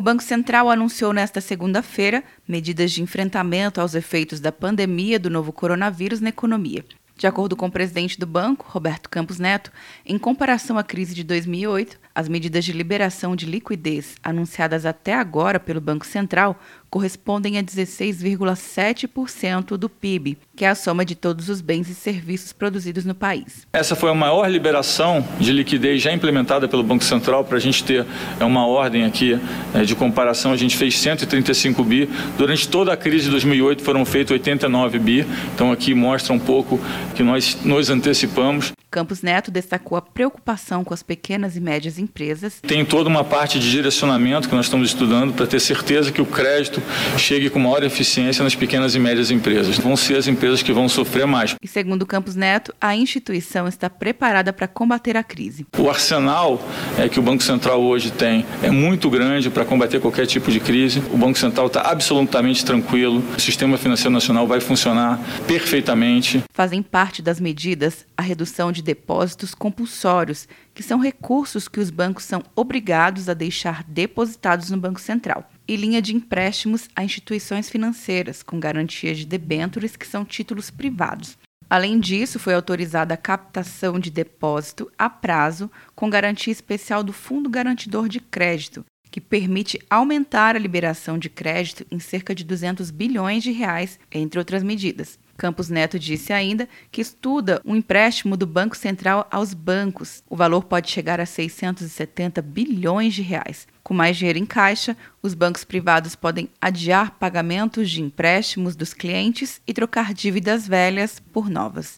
O Banco Central anunciou nesta segunda-feira medidas de enfrentamento aos efeitos da pandemia do novo coronavírus na economia. De acordo com o presidente do banco, Roberto Campos Neto, em comparação à crise de 2008, as medidas de liberação de liquidez anunciadas até agora pelo Banco Central correspondem a 16,7% do PIB, que é a soma de todos os bens e serviços produzidos no país. Essa foi a maior liberação de liquidez já implementada pelo Banco Central. Para a gente ter é uma ordem aqui é, de comparação, a gente fez 135 bi. Durante toda a crise de 2008 foram feitos 89 bi. Então aqui mostra um pouco que nós nos antecipamos. Campos Neto destacou a preocupação com as pequenas e médias empresas. Tem toda uma parte de direcionamento que nós estamos estudando para ter certeza que o crédito chegue com maior eficiência nas pequenas e médias empresas. Vão ser as empresas que vão sofrer mais. E segundo Campos Neto, a instituição está preparada para combater a crise. O arsenal é, que o Banco Central hoje tem é muito grande para combater qualquer tipo de crise. O Banco Central está absolutamente tranquilo. O sistema financeiro nacional vai funcionar perfeitamente. Fazem parte das medidas a redução de de depósitos compulsórios, que são recursos que os bancos são obrigados a deixar depositados no Banco Central, e linha de empréstimos a instituições financeiras, com garantia de debêntures, que são títulos privados. Além disso, foi autorizada a captação de depósito a prazo com garantia especial do Fundo Garantidor de Crédito, que permite aumentar a liberação de crédito em cerca de 200 bilhões de reais, entre outras medidas. Campos Neto disse ainda que estuda um empréstimo do Banco Central aos bancos. O valor pode chegar a 670 bilhões de reais. Com mais dinheiro em caixa, os bancos privados podem adiar pagamentos de empréstimos dos clientes e trocar dívidas velhas por novas.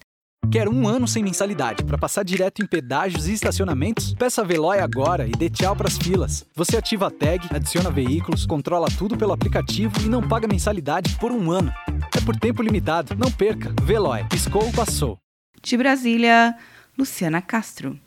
Quer um ano sem mensalidade para passar direto em pedágios e estacionamentos? Peça a Veloy agora e dê tchau para as filas. Você ativa a tag, adiciona veículos, controla tudo pelo aplicativo e não paga mensalidade por um ano. Por tempo limitado. Não perca. Veloy. Piscou, passou. De Brasília, Luciana Castro.